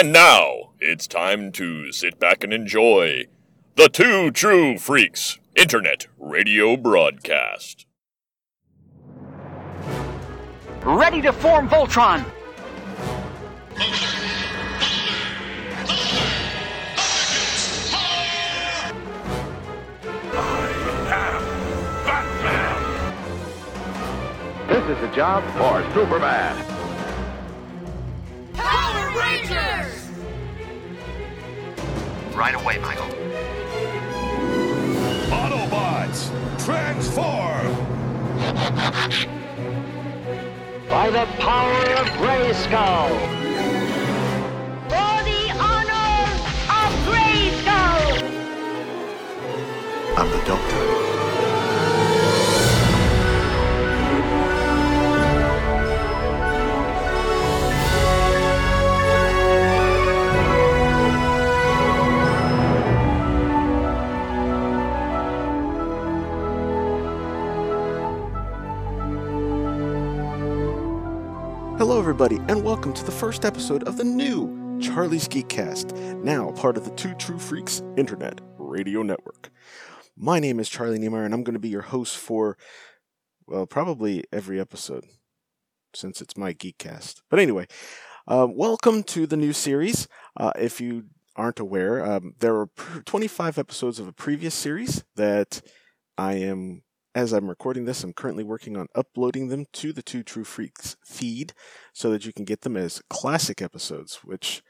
And now it's time to sit back and enjoy the Two True Freaks Internet Radio Broadcast. Ready to form Voltron! This is a job for Superman. Right away, Michael. Autobots, transform! By the power of Grayskull! For the honor of Grayskull! I'm the Doctor. Everybody, and welcome to the first episode of the new Charlie's Geekcast, now part of the Two True Freaks Internet Radio Network. My name is Charlie Niemeyer, and I'm going to be your host for, well, probably every episode, since it's my Geekcast. But anyway, uh, welcome to the new series. Uh, if you aren't aware, um, there are 25 episodes of a previous series that I am as I'm recording this, I'm currently working on uploading them to the Two True Freaks feed so that you can get them as classic episodes, which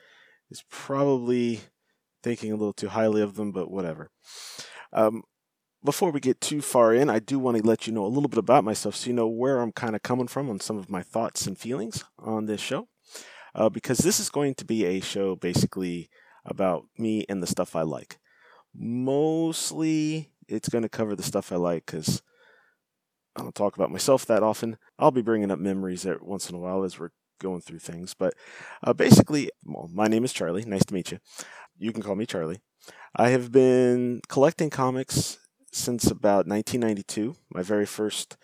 is probably thinking a little too highly of them, but whatever. Um, before we get too far in, I do want to let you know a little bit about myself so you know where I'm kind of coming from on some of my thoughts and feelings on this show. Uh, because this is going to be a show basically about me and the stuff I like. Mostly it's going to cover the stuff I like because I don't talk about myself that often. I'll be bringing up memories once in a while as we're going through things. But uh, basically, well, my name is Charlie. Nice to meet you. You can call me Charlie. I have been collecting comics since about 1992. My very first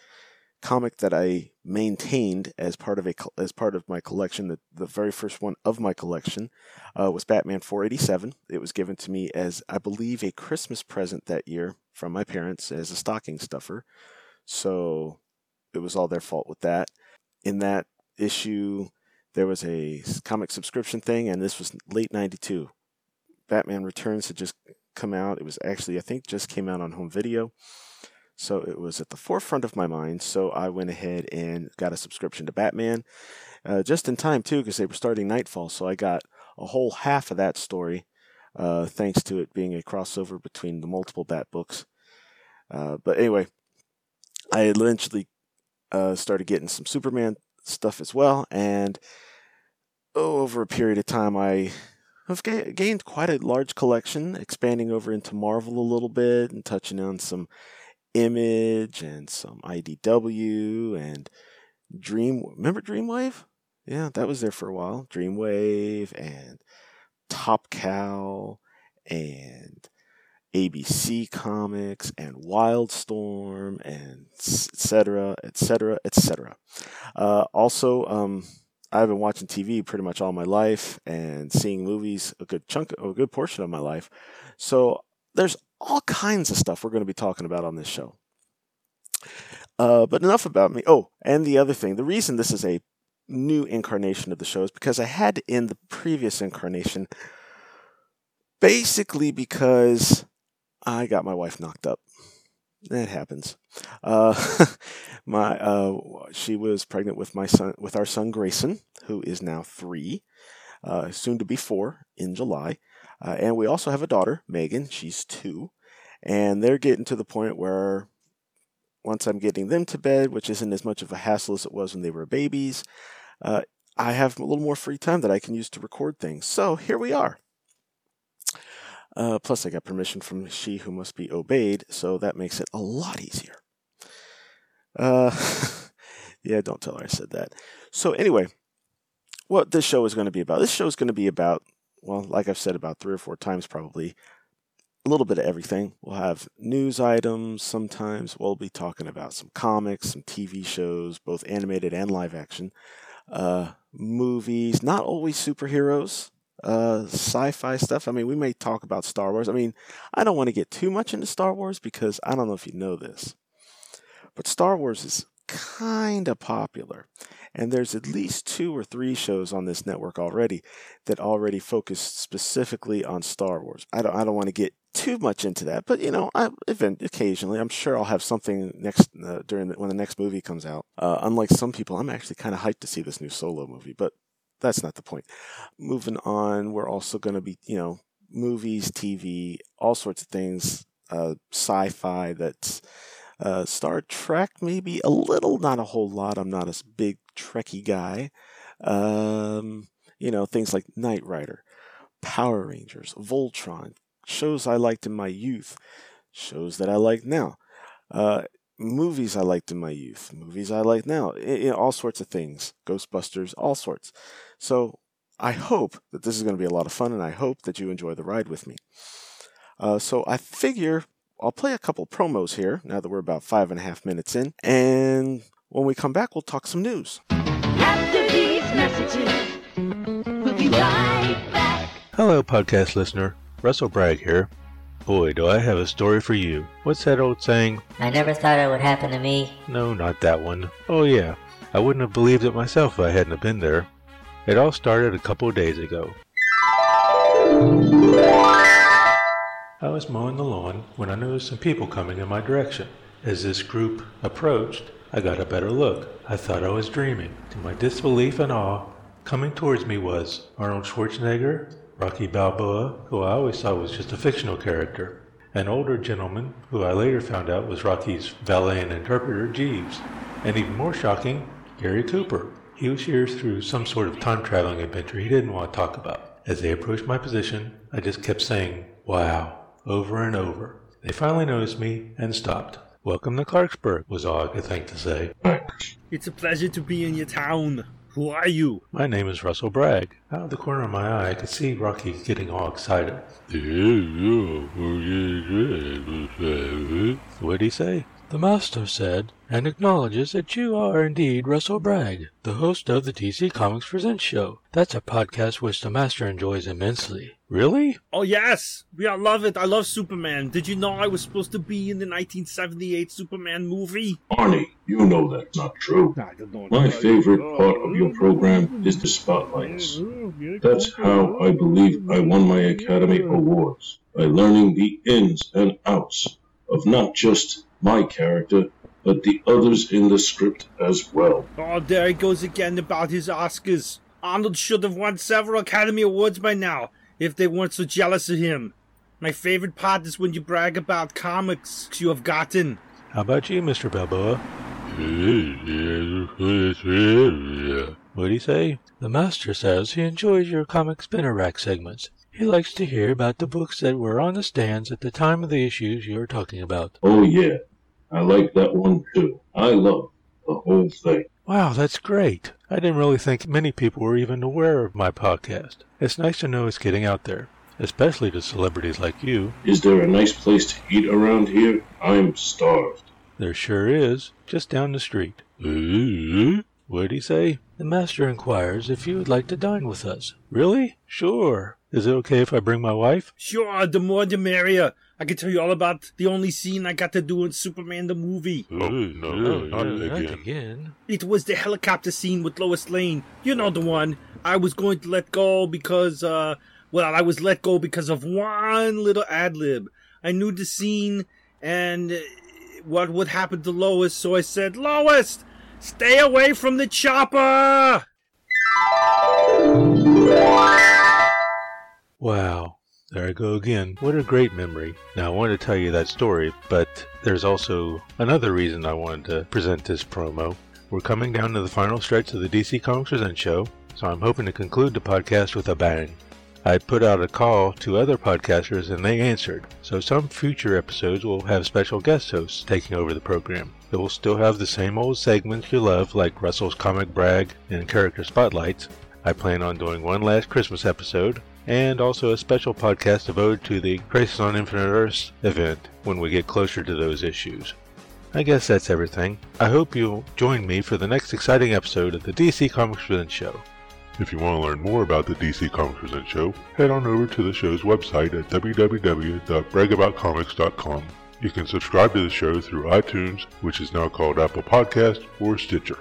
comic that I maintained as part of a as part of my collection, the, the very first one of my collection, uh, was Batman 487. It was given to me as I believe a Christmas present that year from my parents as a stocking stuffer. So it was all their fault with that. In that issue, there was a comic subscription thing, and this was late 92. Batman Returns had just come out. It was actually, I think, just came out on home video. So it was at the forefront of my mind. So I went ahead and got a subscription to Batman uh, just in time, too, because they were starting Knightfall. So I got a whole half of that story, uh, thanks to it being a crossover between the multiple Bat books. Uh, but anyway, I eventually uh, started getting some Superman stuff as well, and oh, over a period of time, I have ga- gained quite a large collection, expanding over into Marvel a little bit and touching on some Image and some IDW and Dream. Remember Dreamwave? Yeah, that was there for a while. Dreamwave and Top Cow and ABC Comics and Wildstorm and etc. etc. etc. Also, um, I've been watching TV pretty much all my life and seeing movies a good chunk, a good portion of my life. So there's all kinds of stuff we're going to be talking about on this show. Uh, but enough about me. Oh, and the other thing, the reason this is a new incarnation of the show is because I had in the previous incarnation, basically because I got my wife knocked up. That happens. Uh, my uh, she was pregnant with my son, with our son Grayson, who is now three, uh, soon to be four in July, uh, and we also have a daughter, Megan. She's two, and they're getting to the point where once I'm getting them to bed, which isn't as much of a hassle as it was when they were babies, uh, I have a little more free time that I can use to record things. So here we are. Uh, plus, I got permission from she who must be obeyed, so that makes it a lot easier. Uh, yeah, don't tell her I said that. So, anyway, what this show is going to be about? This show is going to be about, well, like I've said about three or four times probably, a little bit of everything. We'll have news items sometimes. We'll be talking about some comics, some TV shows, both animated and live action, uh, movies, not always superheroes. Uh, sci-fi stuff. I mean, we may talk about Star Wars. I mean, I don't want to get too much into Star Wars because I don't know if you know this, but Star Wars is kind of popular. And there's at least two or three shows on this network already that already focus specifically on Star Wars. I don't, I don't want to get too much into that, but you know, I, event occasionally, I'm sure I'll have something next uh, during the, when the next movie comes out. Uh, unlike some people, I'm actually kind of hyped to see this new Solo movie, but that's not the point. Moving on, we're also going to be, you know, movies, TV, all sorts of things, uh, sci-fi that's uh, Star Trek, maybe a little, not a whole lot. I'm not a big Trekkie guy. Um, you know, things like Knight Rider, Power Rangers, Voltron, shows I liked in my youth, shows that I like now. Uh, movies I liked in my youth, movies I like now, you know, all sorts of things, Ghostbusters, all sorts. So I hope that this is going to be a lot of fun, and I hope that you enjoy the ride with me. Uh, so I figure I'll play a couple promos here now that we're about five and a half minutes in, and when we come back, we'll talk some news. After these messages, we'll be right back. Hello, podcast listener. Russell Bragg here. Boy, do I have a story for you. What's that old saying? I never thought it would happen to me. No, not that one. Oh, yeah. I wouldn't have believed it myself if I hadn't have been there. It all started a couple of days ago. I was mowing the lawn when I noticed some people coming in my direction. As this group approached, I got a better look. I thought I was dreaming. To my disbelief and awe, coming towards me was Arnold Schwarzenegger, Rocky Balboa, who I always thought was just a fictional character, an older gentleman who I later found out was Rocky's valet and interpreter, Jeeves, and even more shocking, Gary Cooper. He was here through some sort of time traveling adventure he didn't want to talk about. As they approached my position, I just kept saying, wow, over and over. They finally noticed me and stopped. Welcome to Clarksburg, was all I could think to say. It's a pleasure to be in your town. Who are you? My name is Russell Bragg. Out of the corner of my eye, I could see Rocky getting all excited. What'd he say? The master said, and acknowledges that you are indeed Russell Bragg, the host of the DC Comics Presents show. That's a podcast which the master enjoys immensely. Really? Oh, yes. We I love it. I love Superman. Did you know I was supposed to be in the 1978 Superman movie? Arnie, you know that's not true. I don't know. My favorite part of your program is the spotlights. That's how I believe I won my Academy Awards, by learning the ins and outs of not just my character, but the others in the script as well. Oh, there he goes again about his Oscars. Arnold should have won several Academy Awards by now, if they weren't so jealous of him. My favorite part is when you brag about comics you have gotten. How about you, Mr. Balboa? What'd he say? The master says he enjoys your comic spinner rack segments. He likes to hear about the books that were on the stands at the time of the issues you're talking about. Oh yeah, I like that one too. I love the whole thing. Wow, that's great. I didn't really think many people were even aware of my podcast. It's nice to know it's getting out there, especially to celebrities like you. Is there a nice place to eat around here? I'm starved. There sure is, just down the street. What'd he say? The master inquires if you would like to dine with us. Really? Sure. Is it okay if I bring my wife? Sure, the more the merrier. I can tell you all about the only scene I got to do in Superman the movie. Oh, no, not again. again. It was the helicopter scene with Lois Lane. You know the one. I was going to let go because, uh, well, I was let go because of one little ad lib. I knew the scene and uh, what would happen to Lois, so I said, Lois, stay away from the chopper! Wow. There I go again. What a great memory. Now, I wanted to tell you that story, but there's also another reason I wanted to present this promo. We're coming down to the final stretch of the DC Comics Present show, so I'm hoping to conclude the podcast with a bang. I put out a call to other podcasters and they answered, so some future episodes will have special guest hosts taking over the program. It will still have the same old segments you love, like Russell's Comic Brag and Character Spotlights. I plan on doing one last Christmas episode, and also a special podcast devoted to the Crisis on Infinite Earths event when we get closer to those issues. I guess that's everything. I hope you'll join me for the next exciting episode of the DC Comics Presents Show. If you want to learn more about the DC Comics Present show, head on over to the show's website at www.bragaboutcomics.com. You can subscribe to the show through iTunes, which is now called Apple Podcast, or Stitcher.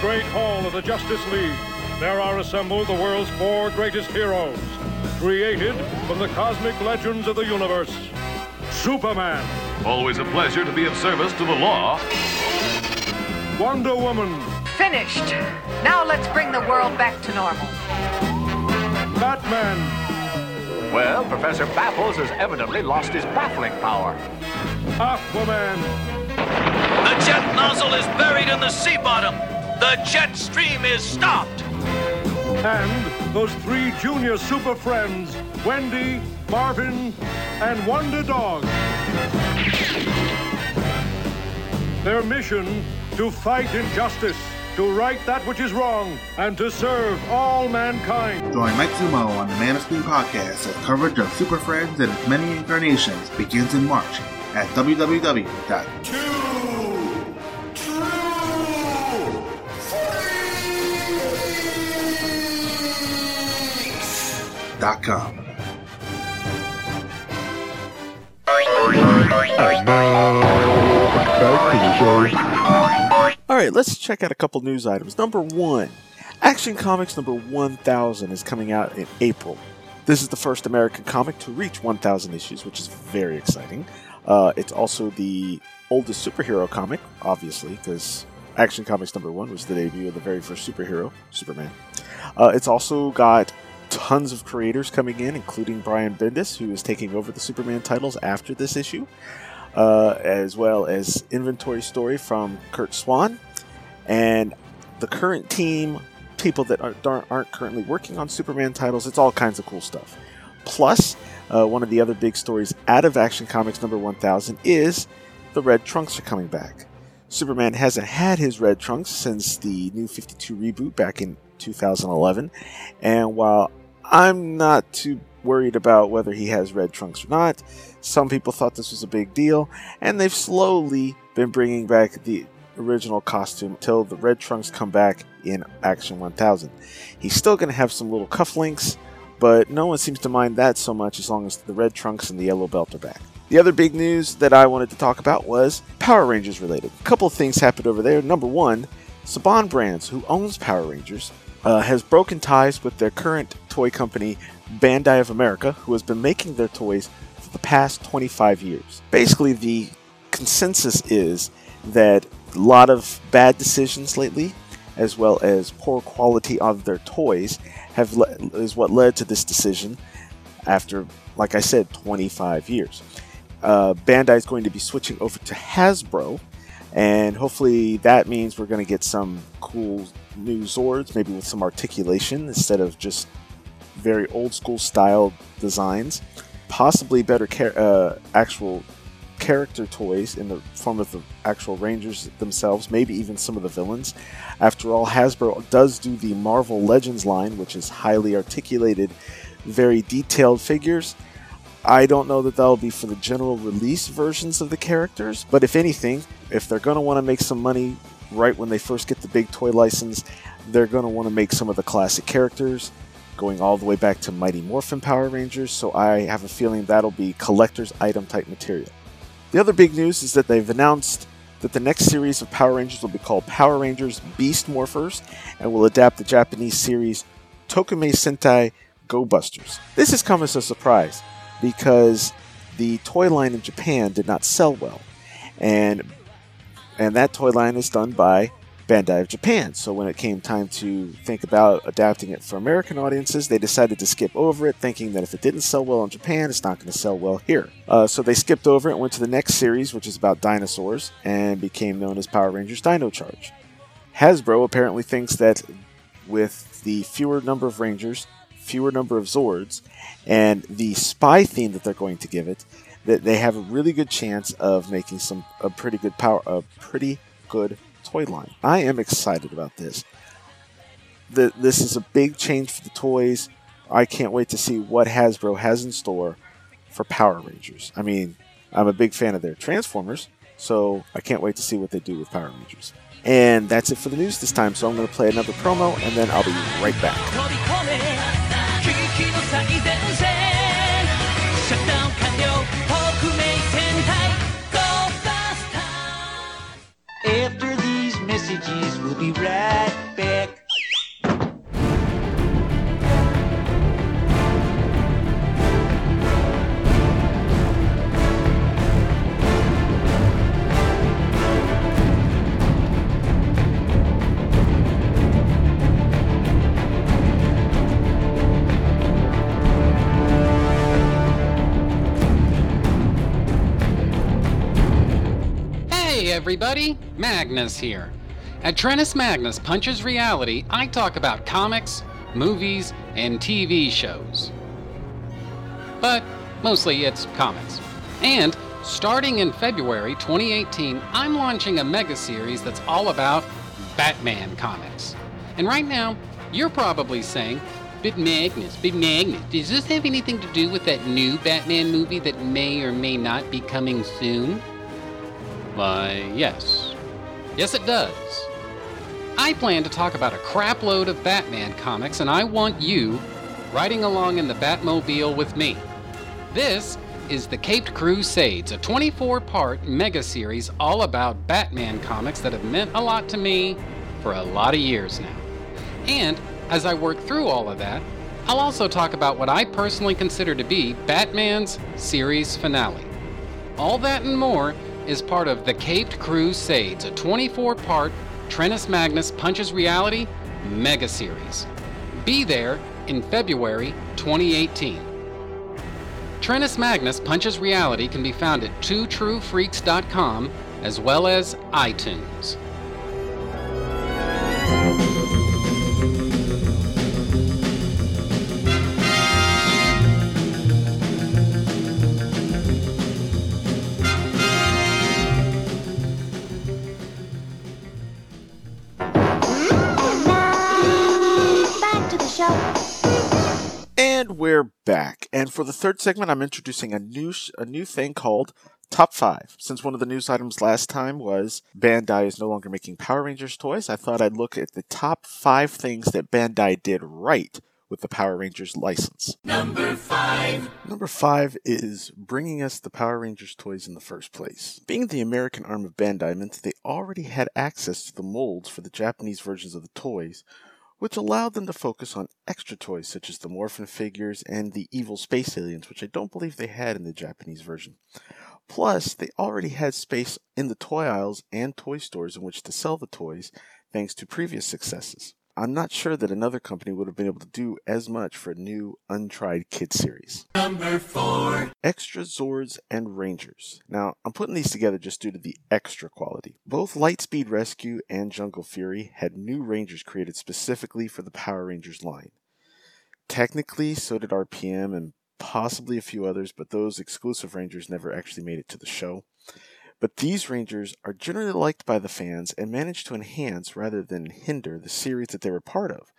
Great hall of the Justice League, there are assembled the world's four greatest heroes, created from the cosmic legends of the universe. Superman, Always a pleasure to be of service to the law. Wonder Woman, Finished. Now let's bring the world back to normal. Batman, Well, Professor Baffles has evidently lost his baffling power. Aquaman, The jet nozzle is buried in the sea bottom. The jet stream is stopped. And those three junior super friends, Wendy, Marvin, and Wonder Dog. Their mission to fight injustice, to right that which is wrong, and to serve all mankind. Join Mike Zumo on the Man of podcast as coverage of Super Friends and its many incarnations begins in March at www.2 Mac.com. All right, let's check out a couple news items. Number one, Action Comics number 1000 is coming out in April. This is the first American comic to reach 1000 issues, which is very exciting. Uh, it's also the oldest superhero comic, obviously, because Action Comics number one was the debut of the very first superhero, Superman. Uh, it's also got tons of creators coming in, including Brian Bendis, who is taking over the Superman titles after this issue, uh, as well as inventory story from Curt Swan, and the current team, people that aren't, aren't currently working on Superman titles. It's all kinds of cool stuff. Plus, uh, one of the other big stories out of Action Comics number 1000 is the Red Trunks are coming back. Superman hasn't had his Red Trunks since the New 52 reboot back in 2011, and while I'm not too worried about whether he has red trunks or not. Some people thought this was a big deal, and they've slowly been bringing back the original costume till the red trunks come back in Action 1000. He's still going to have some little cufflinks, but no one seems to mind that so much as long as the red trunks and the yellow belt are back. The other big news that I wanted to talk about was Power Rangers related. A couple of things happened over there. Number one, Saban Brands, who owns Power Rangers, uh, has broken ties with their current toy company, Bandai of America, who has been making their toys for the past 25 years. Basically, the consensus is that a lot of bad decisions lately, as well as poor quality of their toys, have le- is what led to this decision. After, like I said, 25 years, uh, Bandai is going to be switching over to Hasbro, and hopefully that means we're going to get some cool new Zords, maybe with some articulation instead of just very old school style designs. Possibly better char- uh, actual character toys in the form of the actual Rangers themselves, maybe even some of the villains. After all, Hasbro does do the Marvel Legends line, which is highly articulated, very detailed figures. I don't know that that'll be for the general release versions of the characters, but if anything, if they're going to want to make some money right when they first get the big toy license, they're going to want to make some of the classic characters, going all the way back to Mighty Morphin Power Rangers, so I have a feeling that'll be collector's item type material. The other big news is that they've announced that the next series of Power Rangers will be called Power Rangers Beast Morphers and will adapt the Japanese series Tokumei Sentai Go Busters. This has come as a surprise because the toy line in Japan did not sell well. And and that toy line is done by Bandai of Japan. So when it came time to think about adapting it for American audiences, they decided to skip over it, thinking that if it didn't sell well in Japan, it's not going to sell well here. Uh, so they skipped over it and went to the next series, which is about dinosaurs, and became known as Power Rangers Dino Charge. Hasbro apparently thinks that with the fewer number of Rangers, fewer number of Zords, and the spy theme that they're going to give it, that they have a really good chance of making some a pretty good power a pretty good toy line. I am excited about this. The, this is a big change for the toys. I can't wait to see what Hasbro has in store for Power Rangers. I mean, I'm a big fan of their Transformers, so I can't wait to see what they do with Power Rangers. And that's it for the news this time, so I'm going to play another promo and then I'll be right back. Hey everybody, Magnus here. At Trennis Magnus Punches Reality, I talk about comics, movies, and TV shows. But mostly it's comics. And starting in February 2018, I'm launching a mega series that's all about Batman comics. And right now, you're probably saying, But Magnus, but Magnus, does this have anything to do with that new Batman movie that may or may not be coming soon? Why, yes. Yes, it does. I plan to talk about a crapload of Batman comics, and I want you riding along in the Batmobile with me. This is The Caped Crusades, a 24 part mega series all about Batman comics that have meant a lot to me for a lot of years now. And as I work through all of that, I'll also talk about what I personally consider to be Batman's series finale. All that and more is part of The Caped Crusades, a 24 part Trennis Magnus Punches Reality mega series. Be there in February 2018. Trennis Magnus Punches Reality can be found at twotruefreaks.com as well as iTunes. And for the third segment, I'm introducing a new sh- a new thing called Top 5. Since one of the news items last time was Bandai is no longer making Power Rangers toys, I thought I'd look at the top 5 things that Bandai did right with the Power Rangers license. Number five. Number 5 is bringing us the Power Rangers toys in the first place. Being the American arm of Bandai meant that they already had access to the molds for the Japanese versions of the toys, which allowed them to focus on extra toys such as the Morphin figures and the evil space aliens, which I don't believe they had in the Japanese version. Plus, they already had space in the toy aisles and toy stores in which to sell the toys thanks to previous successes. I'm not sure that another company would have been able to do as much for a new, untried kid series. Number four. Extra Zords and Rangers. Now, I'm putting these together just due to the extra quality. Both Lightspeed Rescue and Jungle Fury had new Rangers created specifically for the Power Rangers line. Technically, so did RPM and possibly a few others, but those exclusive Rangers never actually made it to the show. But these Rangers are generally liked by the fans and manage to enhance rather than hinder the series that they were part of.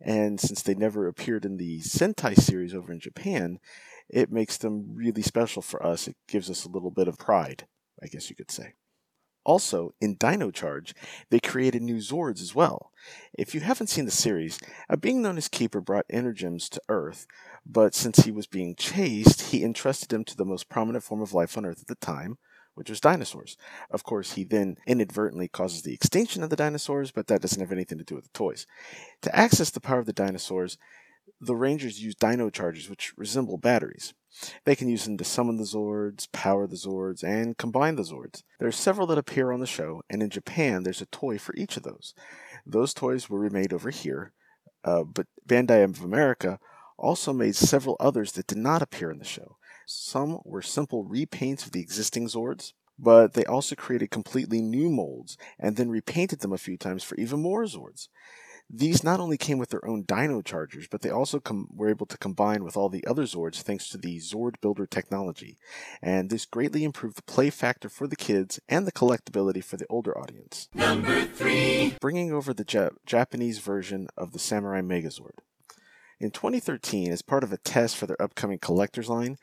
And since they never appeared in the Sentai series over in Japan, it makes them really special for us. It gives us a little bit of pride, I guess you could say. Also, in Dino Charge, they created new Zords as well. If you haven't seen the series, a being known as Keeper brought Energems to Earth, but since he was being chased, he entrusted him to the most prominent form of life on Earth at the time, which was dinosaurs. Of course, he then inadvertently causes the extinction of the dinosaurs, but that doesn't have anything to do with the toys. To access the power of the dinosaurs, the Rangers use Dino Charges, which resemble batteries. They can use them to summon the Zords, power the Zords, and combine the Zords. There are several that appear on the show, and in Japan, there's a toy for each of those. Those toys were remade over here, uh, but Bandai of America also made several others that did not appear in the show. Some were simple repaints of the existing Zords, but they also created completely new molds and then repainted them a few times for even more Zords. These not only came with their own Dino Chargers, but they also com- were able to combine with all the other Zords thanks to the Zord Builder technology, and this greatly improved the play factor for the kids and the collectability for the older audience. Number three. Bringing over the Ja- Japanese version of the Samurai Megazord. In 2013, as part of a test for their upcoming collector's line,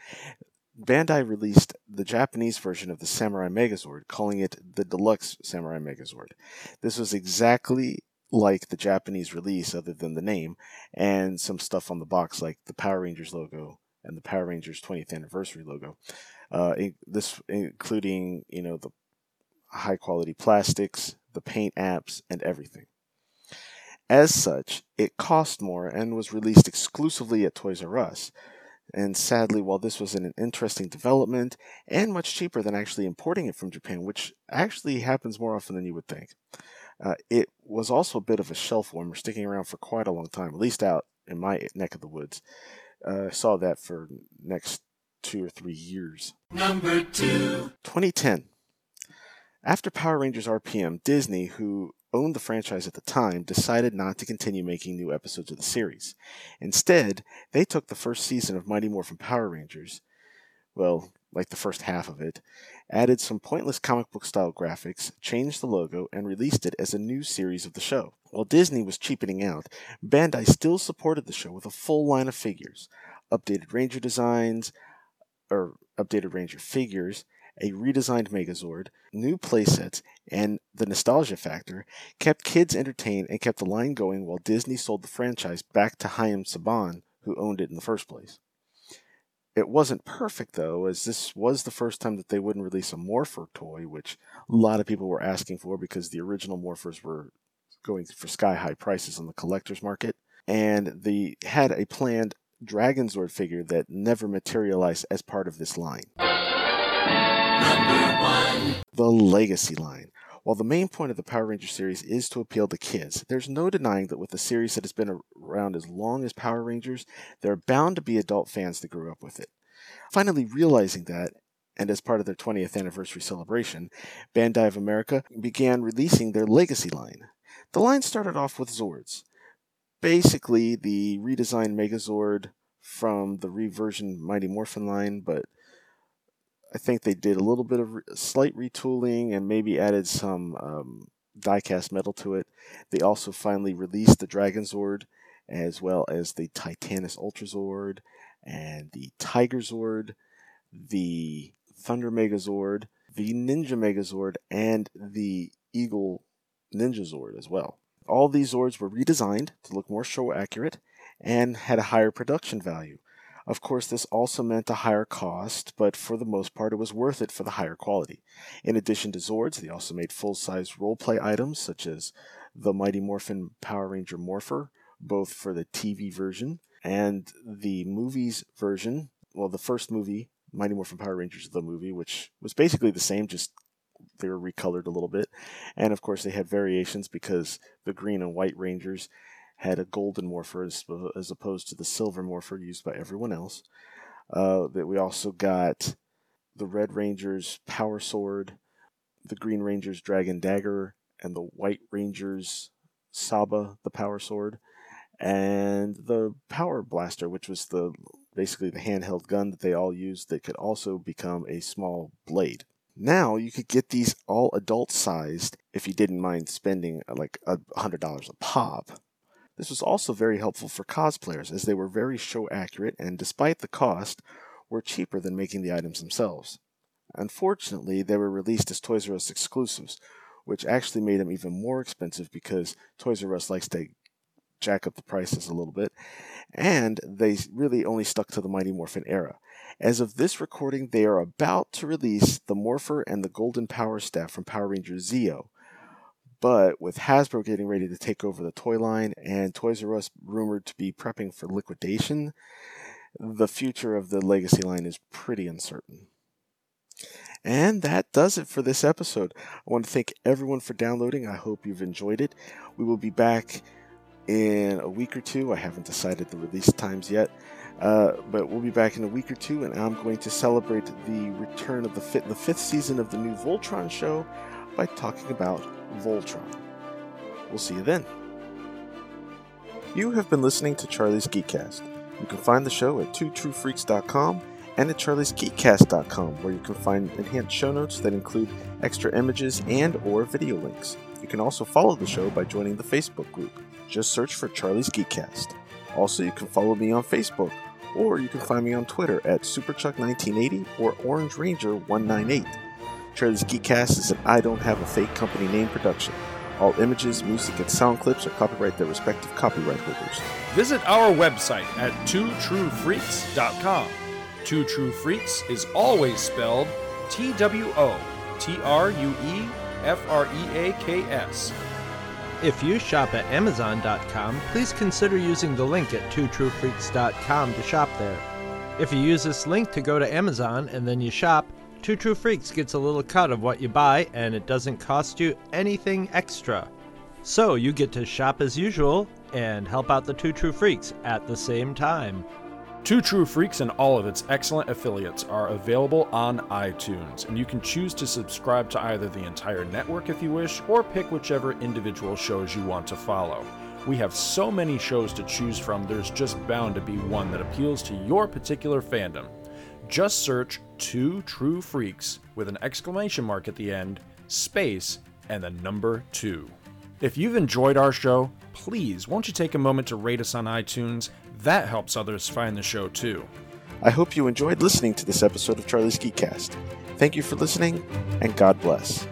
Bandai released the Japanese version of the Samurai Megazord, calling it the Deluxe Samurai Megazord. This was exactly like the Japanese release, other than the name, and some stuff on the box like the Power Rangers logo and the Power Rangers 20th anniversary logo. Uh, this including you know the high quality plastics, the paint apps, and everything. As such, it cost more and was released exclusively at Toys R Us. And sadly, while this was an interesting development and much cheaper than actually importing it from Japan, which actually happens more often than you would think, uh, it was also a bit of a shelf warmer, sticking around for quite a long time, at least out in my neck of the woods. Uh, I saw that for next two or three years. Number two. 2010. After Power Rangers RPM, Disney, who owned the franchise at the time, decided not to continue making new episodes of the series. Instead, they took the first season of Mighty Morphin Power Rangers, well, like the first half of it, added some pointless comic book style graphics, changed the logo, and released it as a new series of the show. While Disney was cheapening out, Bandai still supported the show with a full line of figures, updated Ranger designs, or updated Ranger figures, a redesigned Megazord, new playsets, and the nostalgia factor kept kids entertained and kept the line going while Disney sold the franchise back to Haim Saban, who owned it in the first place. It wasn't perfect though, as this was the first time that they wouldn't release a Morpher toy, which a lot of people were asking for because the original Morphers were going for sky high prices on the collector's market. And they had a planned Dragon Zord figure that never materialized as part of this line. The Legacy line. While the main point of the Power Ranger series is to appeal to kids, there's no denying that with a series that has been around as long as Power Rangers, there are bound to be adult fans that grew up with it. Finally realizing that, and as part of their 20th anniversary celebration, Bandai of America began releasing their Legacy line. The line started off with Zords. Basically, the redesigned Megazord from the reversion Mighty Morphin line, but I think they did a little bit of re- slight retooling and maybe added some um, diecast metal to it. They also finally released the Dragon Zord as well as the Titanus Ultra Zord and the Tiger Zord, the Thunder Megazord, the Ninja Megazord, and the Eagle Ninja Zord as well. All these Zords were redesigned to look more show accurate and had a higher production value. Of course, this also meant a higher cost, but for the most part, it was worth it for the higher quality. In addition to Zords, they also made full size roleplay items such as the Mighty Morphin Power Ranger Morpher, both for the TV version and the movies version. Well, the first movie, Mighty Morphin Power Rangers, the movie, which was basically the same, just they were recolored a little bit. And of course, they had variations because the green and white Rangers had a golden morpher as, as opposed to the silver morpher used by everyone else. Uh, that we also got the Red Ranger's Power Sword, the Green Ranger's Dragon Dagger, and the White Ranger's Saba, the Power Sword, and the Power Blaster, which was the basically the handheld gun that they all used that could also become a small blade. Now you could get these all adult sized if you didn't mind spending uh, like a hundred dollars a pop. This was also very helpful for cosplayers as they were very show accurate and despite the cost were cheaper than making the items themselves. Unfortunately, they were released as Toys R Us exclusives, which actually made them even more expensive because Toys R Us likes to jack up the prices a little bit, and they really only stuck to the Mighty Morphin era. As of this recording, they are about to release the Morpher and the Golden Power Staff from Power Rangers Zeo. But with Hasbro getting ready to take over the toy line and Toys R Us rumored to be prepping for liquidation, the future of the Legacy line is pretty uncertain. And that does it for this episode. I want to thank everyone for downloading. I hope you've enjoyed it. We will be back in a week or two. I haven't decided the release times yet, uh, but we'll be back in a week or two, and I'm going to celebrate the return of the, fit, the fifth season of the new Voltron show by talking about Voltron. We'll see you then. You have been listening to Charlie's Geekcast. You can find the show at twotruefreaks.com and at charliesgeekcast.com where you can find enhanced show notes that include extra images and or video links. You can also follow the show by joining the Facebook group. Just search for Charlie's Geekcast. Also, you can follow me on Facebook or you can find me on Twitter at superchuck1980 or orangeranger198. Charlie's Geekcast is an I Don't Have a Fake Company Name production. All images, music, and sound clips are copyright their respective copyright holders. Visit our website at twotruefreaks.com. Two True Freaks is always spelled T W O T R U E F R E A K S. If you shop at Amazon.com, please consider using the link at twotruefreaks.com to shop there. If you use this link to go to Amazon and then you shop, Two True Freaks gets a little cut of what you buy and it doesn't cost you anything extra. So you get to shop as usual and help out the Two True Freaks at the same time. Two True Freaks and all of its excellent affiliates are available on iTunes, and you can choose to subscribe to either the entire network if you wish, or pick whichever individual shows you want to follow. We have so many shows to choose from, there's just bound to be one that appeals to your particular fandom. Just search Two True Freaks with an exclamation mark at the end, space, and the number two. If you've enjoyed our show, please won't you take a moment to rate us on iTunes? That helps others find the show too. I hope you enjoyed listening to this episode of Charlie's Geekcast. Thank you for listening, and God bless.